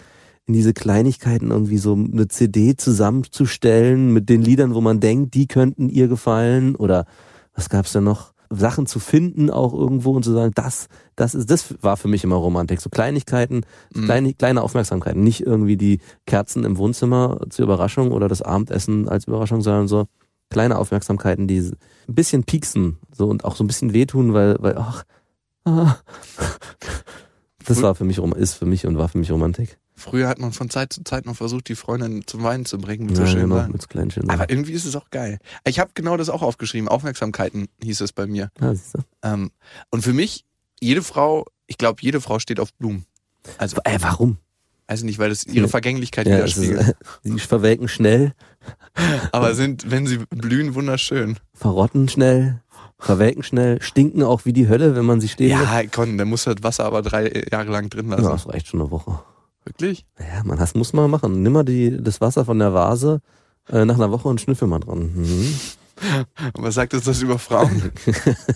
in diese Kleinigkeiten irgendwie so eine CD zusammenzustellen mit den Liedern, wo man denkt, die könnten ihr gefallen oder was gab's denn noch? Sachen zu finden auch irgendwo und zu sagen, das, das ist, das war für mich immer Romantik. So Kleinigkeiten, so Mhm. kleine, kleine Aufmerksamkeiten. Nicht irgendwie die Kerzen im Wohnzimmer zur Überraschung oder das Abendessen als Überraschung, sondern so kleine Aufmerksamkeiten, die ein bisschen pieksen, so und auch so ein bisschen wehtun, weil, weil, ach, ah. Das war für mich, ist für mich und war für mich Romantik. Früher hat man von Zeit zu Zeit noch versucht, die Freundin zum Weinen zu bringen mit so Ja, schönen genau, Sachen. so schönen Aber irgendwie ist es auch geil. Ich habe genau das auch aufgeschrieben. Aufmerksamkeiten hieß es bei mir. Ja, siehst du. Ähm, und für mich, jede Frau, ich glaube, jede Frau steht auf Blumen. Also, Ey, warum? weiß nicht, weil das ihre. Vergänglichkeit Ja, widerspiegelt. ist, die verwelken schnell, Aber sind, wenn sie blühen, wunderschön. verrotten schnell, verwelken schnell, stinken auch wie die Hölle, wenn man sie stehen lässt. Ja, komm, dann muss das Wasser aber drei Jahre lang drin lassen. Ja, das reicht schon eine Woche. Wirklich? Ja, man, das muss man machen. Nimm mal die, das Wasser von der Vase äh, nach einer Woche und schnüffel mal dran. Mhm. Und was sagt uns das über Frauen?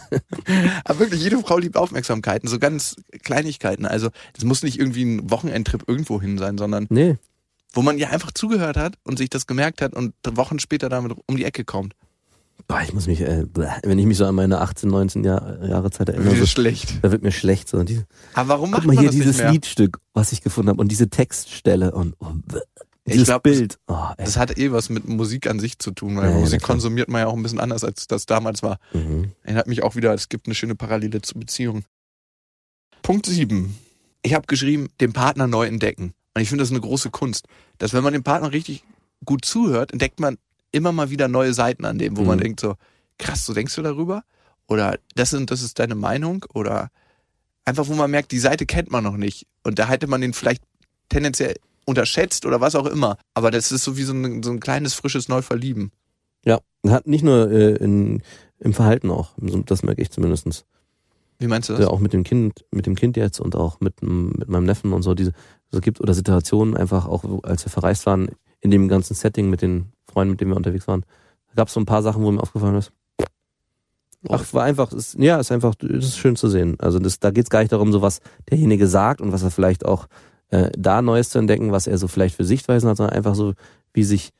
Aber wirklich, jede Frau liebt Aufmerksamkeiten, so ganz Kleinigkeiten. Also, das muss nicht irgendwie ein Wochenendtrip irgendwo hin sein, sondern Nee, wo man ja einfach zugehört hat und sich das gemerkt hat und Wochen später damit um die Ecke kommt. Boah, ich muss mich, äh, wenn ich mich so an meine 18, 19 Jahr, Jahre Zeit erinnere, Das so, schlecht. da wird mir schlecht. So. Die, Aber warum guck macht mal man hier dieses nicht mehr? Liedstück, was ich gefunden habe und diese Textstelle und oh, bleh, Ich dieses glaub, Bild. Oh. Das hat eh was mit Musik an sich zu tun, weil Ja, ja, Musik klar. konsumiert man ja auch ein bisschen anders, als das damals war. Mhm. Erinnert mich auch wieder, es gibt eine schöne Parallele zu Beziehungen. Punkt 7. Ich habe geschrieben, den Partner neu entdecken. Und ich finde das eine große Kunst. Dass wenn man dem Partner richtig gut zuhört, entdeckt man immer mal wieder neue Seiten an dem, wo man Mhm. denkt so, krass, so denkst du darüber? Oder das und das ist deine Meinung? Oder einfach, wo man merkt, die Seite kennt man noch nicht. Und da hätte man den vielleicht tendenziell unterschätzt oder was auch immer. Aber das ist so wie so ein, so ein kleines, frisches Neuverlieben. Ja, hat nicht nur äh, in, im Verhalten auch, das merke ich zumindestens. Wie meinst du das? Ja, auch mit dem Kind, mit dem Kind jetzt und auch mit, mit meinem Neffen und so diese so gibt oder Situationen einfach auch, als wir verreist waren in dem ganzen Setting mit den Freunden, mit denen wir unterwegs waren, gab es so ein paar Sachen, wo mir aufgefallen ist. Ach, es war einfach, es, ja, es ist einfach, es ist schön zu sehen. Also das, da geht es gar nicht darum, so was derjenige sagt und was er vielleicht auch äh, da Neues zu entdecken, was er so vielleicht für Sichtweisen hat, sondern einfach so, wie sich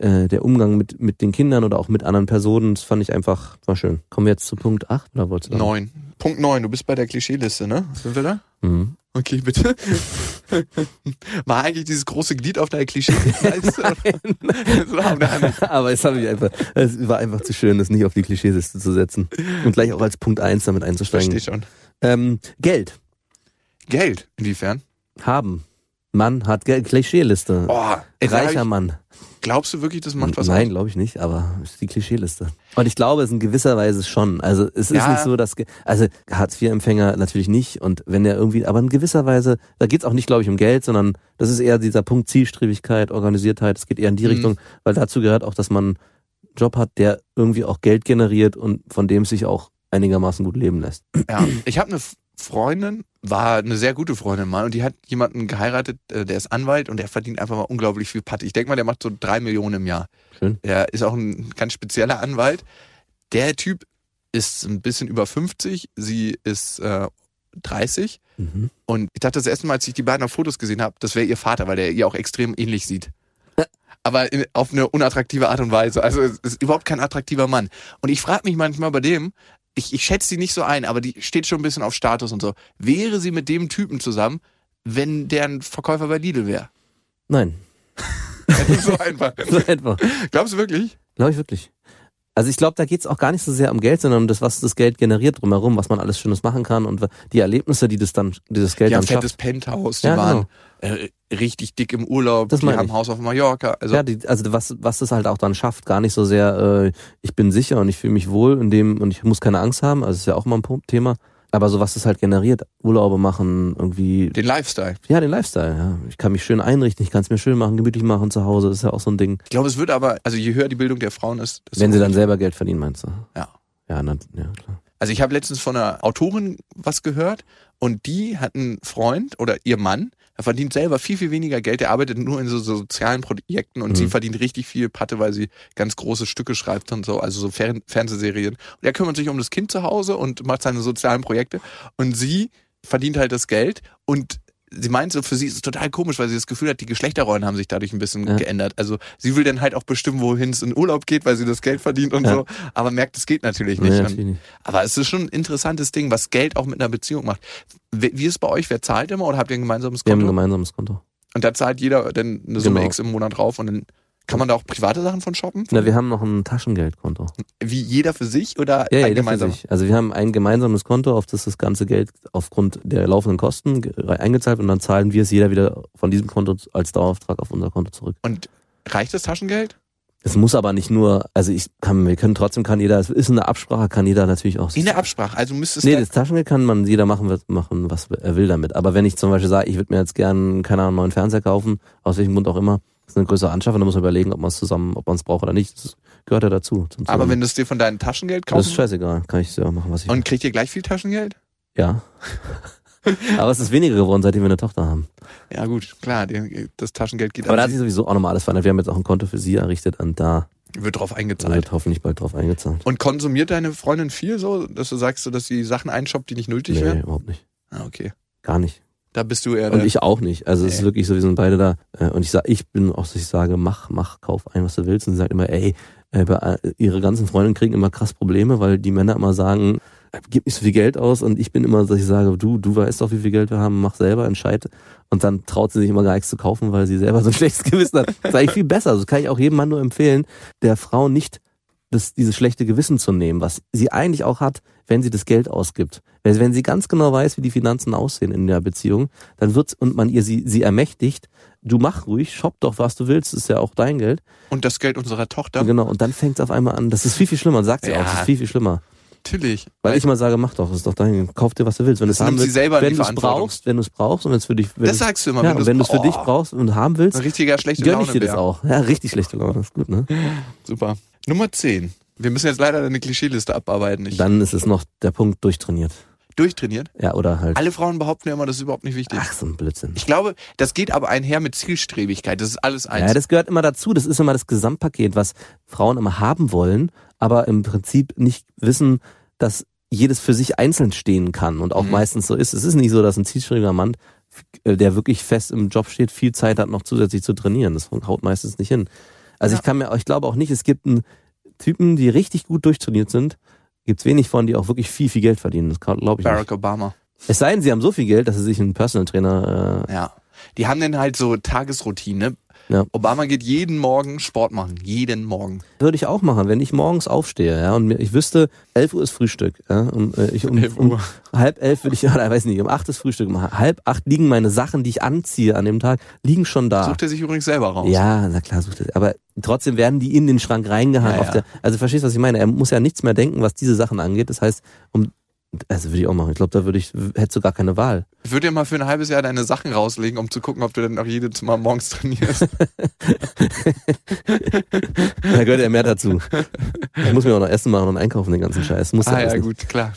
äh, der Umgang mit, mit den Kindern oder auch mit anderen Personen, das fand ich einfach, war schön. Kommen wir jetzt zu Punkt 8 oder wolltest du? noch? Neun. Punkt neun, du bist bei der Klischeeliste, ne? Sind wir da? Mhm. Okay, bitte. War eigentlich dieses große Glied auf deiner Klischeeliste? Aber es, hab ich einfach, es war einfach zu schön, das nicht auf die Klischeeliste zu setzen und gleich auch als Punkt 1 damit einzusteigen. Verstehe schon. Ähm, Geld Geld, inwiefern? haben. Mann hat Geld. Klischeeliste. Oh, ey, Reicher ich, Mann. glaubst du wirklich, das macht was Nein, glaube ich nicht, aber es ist die Klischeeliste. Und ich glaube, es in gewisser Weise schon. Also es ist Ja. nicht so, dass also Hartz-IV-Empfänger natürlich nicht und wenn der irgendwie, aber in gewisser Weise, da geht es auch nicht, glaube ich, um Geld, sondern das ist eher dieser Punkt Zielstrebigkeit, Organisiertheit. Es geht eher in die Mhm. Richtung, weil dazu gehört auch, dass man einen Job hat, der irgendwie auch Geld generiert und von dem sich auch einigermaßen gut leben lässt. Ja, ich habe eine Freundin, war eine sehr gute Freundin mal und die hat jemanden geheiratet, äh, der ist Anwalt und der verdient einfach mal unglaublich viel Patte. Ich denke mal, der macht so drei Millionen im Jahr. Schön. Er ist auch ein ganz spezieller Anwalt. Der Typ ist ein bisschen über 50, sie ist äh, 30 Mhm. und ich dachte das erste Mal, als ich die beiden auf Fotos gesehen habe, das wäre ihr Vater, weil der ihr auch extrem ähnlich sieht. Aber in, auf eine unattraktive Art und Weise. Also es ist überhaupt kein attraktiver Mann. Und ich frage mich manchmal bei dem, ich, ich schätze sie nicht so ein, aber die steht schon ein bisschen auf Status und so. Wäre sie mit dem Typen zusammen, wenn der ein Verkäufer bei Lidl wäre? Nein, so einfach. so etwa. Glaubst du wirklich? Glaube ich wirklich. Also ich glaube, da geht's auch gar nicht so sehr um Geld, sondern um das, was das Geld generiert drumherum, was man alles Schönes machen kann und die Erlebnisse, die das dann, dieses Geld Die dann fettes schafft. Penthouse, die Ja, waren äh, richtig dick im Urlaub, Das die haben ich. Haus auf Mallorca. Also ja, die, also was, was das halt auch dann schafft, gar nicht so sehr, äh, ich bin sicher und ich fühle mich wohl in dem und ich muss keine Angst haben, also ist ja auch immer ein Thema. Aber so was das halt generiert, Urlaube machen, irgendwie, den Lifestyle. ja, den Lifestyle, ja. Ich kann mich schön einrichten, ich kann es mir schön machen, gemütlich machen zu Hause, ist ja auch so ein Ding. Ich glaube, es wird aber, also je höher die Bildung der Frauen ist, desto Wenn sie dann selber Geld verdienen, meinst du? Ja. Ja, na, ja, klar. Also ich habe letztens von einer Autorin was gehört und die hat einen Freund oder ihr Mann, er verdient selber viel, viel weniger Geld, er arbeitet nur in so sozialen Projekten und Mhm. sie verdient richtig viel Patte, weil sie ganz große Stücke schreibt und so, also so Fern Fernsehserien. Und er kümmert sich um das Kind zu Hause und macht seine sozialen Projekte und sie verdient halt das Geld und sie meint so, für sie ist es total komisch, weil sie das Gefühl hat, die Geschlechterrollen haben sich dadurch ein bisschen Ja. geändert. Also sie will dann halt auch bestimmen, wohin es in Urlaub geht, weil sie das Geld verdient und Ja. so, aber merkt, es geht natürlich nicht. Nee, natürlich nicht. aber es ist schon ein interessantes Ding, was Geld auch mit einer Beziehung macht. Wie wie ist es bei euch? Wer zahlt immer oder habt ihr ein gemeinsames Wir haben ein Konto? gemeinsames Konto. und da zahlt jeder dann eine Summe Genau. X im Monat drauf und dann kann man da auch private Sachen von shoppen? Na, wir haben noch ein Taschengeldkonto. Wie jeder für sich oder Ja, ja, ein jeder für gemeinsam? sich. Also wir haben ein gemeinsames Konto, auf das das ganze Geld aufgrund der laufenden Kosten ge- eingezahlt und dann zahlen wir es jeder wieder von diesem Konto als Dauerauftrag auf unser Konto zurück. Und reicht das Taschengeld? Es muss aber nicht nur, also ich kann, wir können trotzdem kann jeder, es ist eine Absprache, kann jeder natürlich auch. In der Absprache. Also müsstest Nee, das Taschengeld kann man jeder machen, was- machen, was er will damit. Aber wenn ich zum Beispiel sage, ich würde mir jetzt gern, keine Ahnung, einen neuen Fernseher kaufen, aus welchem Grund auch immer, ist eine größere Anschaffung, dann muss man überlegen, ob man es zusammen, ob man es braucht oder nicht. Das gehört ja dazu. Aber wenn du es dir von deinem Taschengeld das ist kaufst scheißegal, kann ich ja machen, was ich und kriegt ihr gleich viel Taschengeld? Ja. Aber es ist weniger geworden, seitdem wir eine Tochter haben. Ja gut, klar, das Taschengeld geht Aber da hat sich sowieso auch nochmal alles verändert. Wir haben jetzt auch ein Konto für sie errichtet und da wird drauf eingezahlt. wird hoffentlich bald drauf eingezahlt. Und konsumiert deine Freundin viel so, dass du sagst, dass sie Sachen einshoppt, die nicht nötig Nee, wären? überhaupt nicht. Ah, okay. Gar nicht. Da bist du eher Und ich auch nicht. Also es ist wirklich so, wir sind beide da. Äh, Und ich sag, ich bin auch, dass ich sage, mach, mach, kauf ein, was du willst. Und sie sagt immer, ey, äh, äh, ihre ganzen Freundinnen kriegen immer krass Probleme, weil die Männer immer sagen, gib nicht so viel Geld aus. Und ich bin immer, dass ich sage, du, du weißt doch, wie viel Geld wir haben, mach selber, entscheid. Und dann traut sie sich immer gar nichts zu kaufen, weil sie selber so ein schlechtes Gewissen hat. Das ist eigentlich viel besser. Also das kann ich auch jedem Mann nur empfehlen, der Frau nicht das, dieses schlechte Gewissen zu nehmen, was sie eigentlich auch hat, wenn sie das Geld ausgibt. Wenn, wenn sie ganz genau weiß, wie die Finanzen aussehen in der Beziehung, dann wird und man ihr sie, sie ermächtigt, du mach ruhig, shop doch, was du willst, ist ja auch dein Geld. Und das Geld unserer Tochter? Genau, und dann fängt es auf einmal an. Das ist viel, viel schlimmer, sagt sie Ja. auch, das ist viel, viel schlimmer. Natürlich. Weil ich mal sage, mach doch, das ist doch dein, kauf dir, was du willst. Wenn du es haben willst, wenn du es brauchst, wenn du es brauchst und wenn es für dich, wenn das sagst du immer. ja, wenn du es für oh, dich brauchst und haben willst, Ein richtiger schlechte gönn ich dir das auch. Ja, richtig schlechte Laune, das ist gut, ne? Super. Nummer 10. Wir müssen jetzt leider eine Klischeeliste abarbeiten. Ich, Dann ist es noch der Punkt durchtrainiert. Durchtrainiert? Ja, oder halt. Alle Frauen behaupten ja immer, das ist überhaupt nicht wichtig. Ach, so ein Blödsinn. Ich glaube, das geht aber einher mit Zielstrebigkeit. Das ist alles eins. Ja, das gehört immer dazu. Das ist immer das Gesamtpaket, was Frauen immer haben wollen, aber im Prinzip nicht wissen, dass jedes für sich einzeln stehen kann und auch Mhm. meistens so ist. Es ist nicht so, dass ein zielstrebiger Mann, äh, der wirklich fest im Job steht, viel Zeit hat, noch zusätzlich zu trainieren. Das haut meistens nicht hin. Also Ja. ich kann mir, ich glaube auch nicht, es gibt einen Typen, die richtig gut durchtrainiert sind, gibt's wenig von, die auch wirklich viel, viel Geld verdienen. Das glaube ich nicht. Barack Obama. Es sei denn, sie haben so viel Geld, dass sie sich einen Personal Trainer, äh, Ja. Die haben dann halt so Tagesroutine. Ja. Obama geht jeden Morgen Sport machen. Jeden Morgen. würde ich auch machen, wenn ich morgens aufstehe, ja, und mir, ich wüsste, 11 Uhr ist Frühstück, ja, und äh, ich um, 11 um Uhr. halb elf würde ich, ja, weiß nicht, um acht ist Frühstück, um halb acht liegen meine Sachen, die ich anziehe an dem Tag, liegen schon da. Sucht er sich übrigens selber raus. Ja, na klar, sucht er. Aber trotzdem werden die in den Schrank reingehangen. Ja, ja. Der, also verstehst du, was ich meine? Er muss ja nichts mehr denken, was diese Sachen angeht. Das heißt, um, also würde ich auch machen. Ich glaube, da würde ich, hättest du gar keine Wahl. Ich würde dir mal für ein halbes Jahr deine Sachen rauslegen, um zu gucken, ob du dann auch jedes Mal morgens trainierst. Da gehört ja mehr dazu. Ich muss mir auch noch Essen machen und einkaufen, den ganzen Scheiß. Muss ah ja, gut, klar.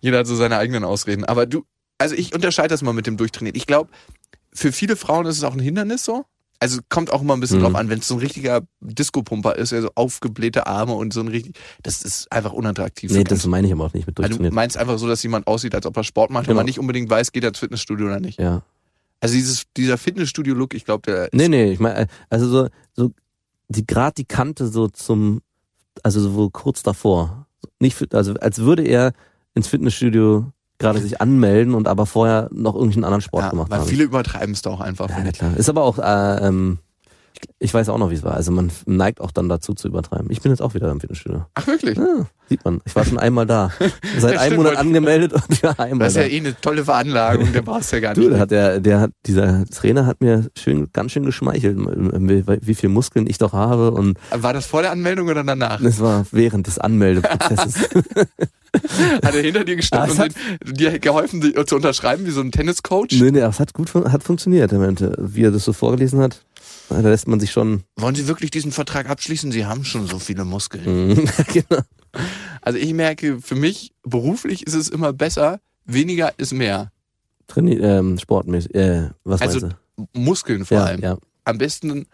Jeder hat so seine eigenen Ausreden. Aber du, also ich unterscheide das mal mit dem Durchtrainieren. Ich glaube, für viele Frauen ist es auch ein Hindernis so. Also kommt auch immer ein bisschen Mhm. drauf an, wenn es so ein richtiger Disco-Pumper ist, also aufgeblähte Arme und so ein richtig, das ist einfach unattraktiv. Nee, für das meine ich aber auch nicht mit also du durchtrainiert. meinst einfach so, dass jemand aussieht, als ob er Sport macht und Genau. man nicht unbedingt weiß, geht er ins Fitnessstudio oder nicht. Ja. Also dieses, dieser Fitnessstudio-Look, ich glaube, der Nee, nee, ich meine, also so, so die gerade die Kante so zum, also so kurz davor. Nicht, also als würde er ins Fitnessstudio gerade sich anmelden und aber vorher noch irgendeinen anderen Sport ja, gemacht weil haben. viele übertreiben es da auch einfach. ja, ich. klar. Ist aber auch, äh, ähm, ich, weiß auch noch, wie es war. Also man neigt auch dann dazu zu übertreiben. Ich bin jetzt auch wieder im Fitnessstudio. Ach wirklich? Ja, sieht man. Ich war schon einmal da. Seit Ja, einem Monat angemeldet und ja, einmal Das ist ja eh eine tolle Veranlagung, der brauchst ja gar nicht. Du, der hat der, der hat, dieser Trainer hat mir schön, ganz schön geschmeichelt, wie, wie viel Muskeln ich doch habe und War das vor der Anmeldung oder danach? das war während des Anmeldeprozesses. Hat er hinter dir Ah, gestanden es und dir geholfen, zu unterschreiben wie so ein Tenniscoach? nee, nee, das hat gut fun- hat funktioniert. Er meinte, wie er das so vorgelesen hat, da lässt man sich schon. Wollen Sie wirklich diesen Vertrag abschließen? Sie haben schon so viele Muskeln. Mhm, genau. Also ich merke, für mich beruflich ist es immer besser, weniger ist mehr. Traini ähm, sportmäßig. Äh, was Also meinst Muskeln du? vor Ja, allem. ja. Am besten,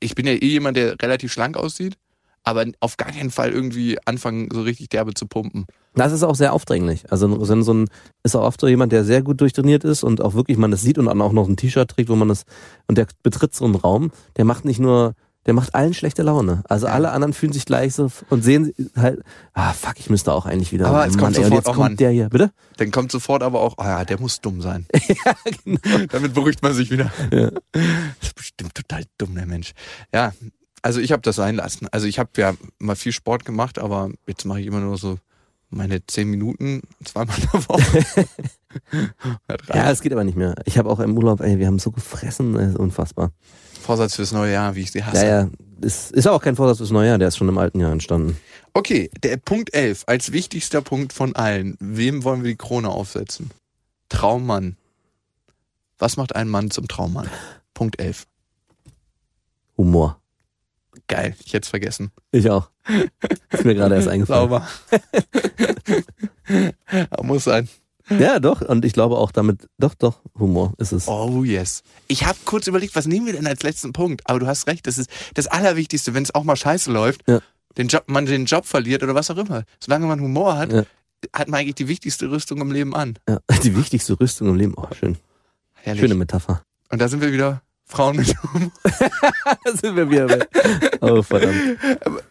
ich bin ja eh jemand, der relativ schlank aussieht, aber auf gar keinen Fall irgendwie anfangen, so richtig derbe zu pumpen. Das ist auch sehr aufdringlich. Also so ein, ist auch oft so jemand, der sehr gut durchtrainiert ist und auch wirklich man das sieht und dann auch noch ein T-Shirt trägt, wo man das und der betritt so einen Raum, der macht nicht nur der macht allen schlechte Laune. Also Ja. alle anderen fühlen sich gleich so und sehen halt, ah fuck, ich müsste auch eigentlich wieder. Aber es kommt ey, sofort jetzt auch kommt Mann. der hier, bitte? Dann kommt sofort aber auch, oh ja, der muss dumm sein. genau. Damit beruhigt man sich wieder. Ja. Das ist bestimmt total dumm, der Mensch. Ja, also ich habe das sein lassen. Also ich habe ja mal viel Sport gemacht, aber jetzt mache ich immer nur so meine zehn Minuten zweimal in der Woche. Ja, es geht aber nicht mehr. Ich habe auch im Urlaub, ey, wir haben so gefressen, das ist unfassbar. Vorsatz fürs neue Jahr, wie ich sie hasse. Ja, ja, ist, ist auch kein Vorsatz fürs neue Jahr, der ist schon im alten Jahr entstanden. Okay, der Punkt 11 als wichtigster Punkt von allen. Wem wollen wir die Krone aufsetzen? Traummann. Was macht einen Mann zum Traummann? Punkt 11. Humor. Geil, ich hätte es vergessen. Ich auch. Ist mir gerade erst eingefallen. Sauber. Muss sein. Ja, doch. Und ich glaube auch damit, doch, doch, Humor ist es. Oh yes. Ich habe kurz überlegt, was nehmen wir denn als letzten Punkt? Aber du hast recht, das ist das Allerwichtigste, wenn es auch mal scheiße läuft, Ja. den Job, man den Job verliert oder was auch immer. Solange man Humor hat, Ja. hat man eigentlich die wichtigste Rüstung im Leben an. Ja, die wichtigste Rüstung im Leben. Oh, schön. Herrlich. Schöne Metapher. Und da sind wir wieder Frauen mit Humor. Da sind wir wieder bei. Oh, verdammt.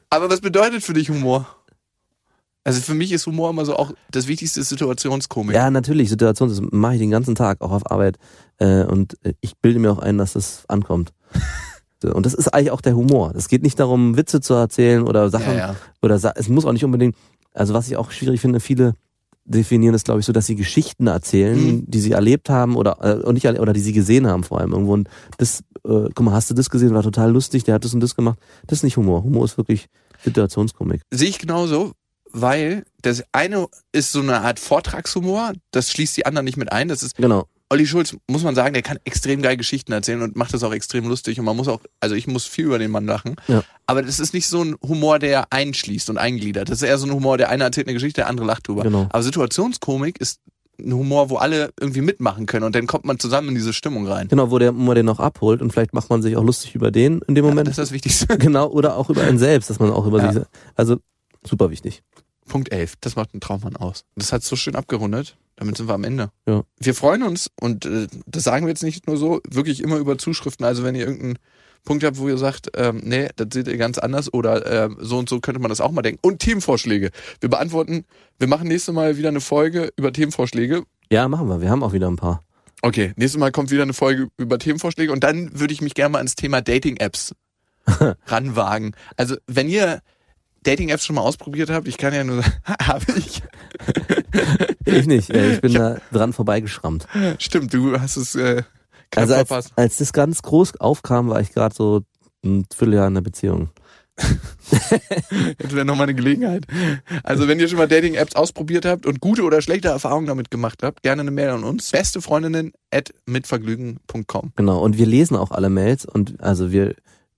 Aber was bedeutet für dich Humor? Also für mich ist Humor immer so auch das wichtigste ist Situationskomik. Ja, natürlich, Situation, das mache ich den ganzen Tag, auch auf Arbeit. Äh, und äh, ich bilde mir auch ein, dass das ankommt. Und das ist eigentlich auch der Humor. Es geht nicht darum, Witze zu erzählen oder Sachen, ja, ja. oder es muss auch nicht unbedingt, also was ich auch schwierig finde, viele definieren es, glaube ich, so, dass sie Geschichten erzählen, Mhm. die sie erlebt haben oder äh, und nicht oder die sie gesehen haben vor allem irgendwo. Und das, äh, guck mal, hast du das gesehen? War total lustig. Der hat das und das gemacht. Das ist nicht Humor. Humor ist wirklich Situationskomik. Sehe ich genauso, weil das eine ist so eine Art Vortragshumor, das schließt die anderen nicht mit ein. Das ist Genau. Olli Schulz, muss man sagen, der kann extrem geil Geschichten erzählen und macht das auch extrem lustig und man muss auch, also ich muss viel über den Mann lachen. Ja. Aber das ist nicht so ein Humor, der einschließt und eingliedert. Das ist eher so ein Humor, der eine erzählt eine Geschichte, der andere lacht drüber. Genau. Aber Situationskomik ist ein Humor, wo alle irgendwie mitmachen können und dann kommt man zusammen in diese Stimmung rein. Genau, wo der man den noch abholt und vielleicht macht man sich auch lustig über den in dem Moment. Das ist das Wichtigste. genau, oder auch über einen selbst, dass man auch über Ja. sich. Also super wichtig. Punkt 11. Das macht einen Traummann aus. Das hat so schön abgerundet. Damit sind wir am Ende. Ja. Wir freuen uns, und äh, das sagen wir jetzt nicht nur so, wirklich immer über Zuschriften. Also wenn ihr irgendeinen Punkt habt, wo ihr sagt, ähm, nee, das seht ihr ganz anders oder ähm, so und so könnte man das auch mal denken. Und Themenvorschläge. Wir beantworten, wir machen nächstes Mal wieder eine Folge über Themenvorschläge. Ja, machen wir. Wir haben auch wieder ein paar. Okay, nächstes Mal kommt wieder eine Folge über Themenvorschläge und dann würde ich mich gerne mal ins Thema Dating-Apps ranwagen. Also wenn ihr Dating-Apps schon mal ausprobiert habt, ich kann ja nur sagen, habe ich. Ich nicht. Äh, Ich bin da dran vorbeigeschrammt. Stimmt, du hast es äh, knapp Also als, verpasst. als das ganz groß aufkam, war ich gerade so ein Vierteljahr in der Beziehung. Jetzt wäre noch mal eine Gelegenheit. Also wenn ihr schon mal Dating-Apps ausprobiert habt und gute oder schlechte Erfahrungen damit gemacht habt, gerne eine Mail an uns. Bestefreundinnen at mitvergnügen.com. Genau. Und wir lesen auch alle Mails und also wir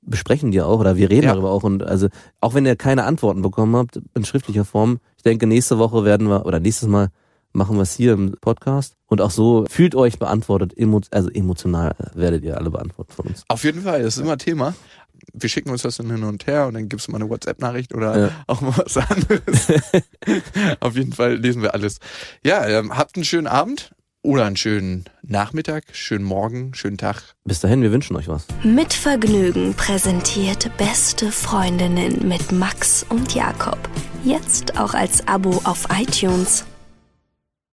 besprechen die auch oder wir reden Ja. darüber auch und also auch wenn ihr keine Antworten bekommen habt in schriftlicher Form, ich denke nächste Woche werden wir oder nächstes Mal machen wir es hier im Podcast und auch so fühlt euch beantwortet, emo, also emotional werdet ihr alle beantwortet von uns. Auf jeden Fall, das ist immer Thema. Wir schicken uns das dann hin und her und dann gibt's mal eine WhatsApp-Nachricht oder Ja. auch mal was anderes. Auf jeden Fall lesen wir alles. Ja, ähm, habt einen schönen Abend oder einen schönen Nachmittag, schönen Morgen, schönen Tag. Bis dahin, wir wünschen euch was. Mit Vergnügen präsentiert Beste Freundinnen mit Max und Jakob. Jetzt auch als Abo auf iTunes.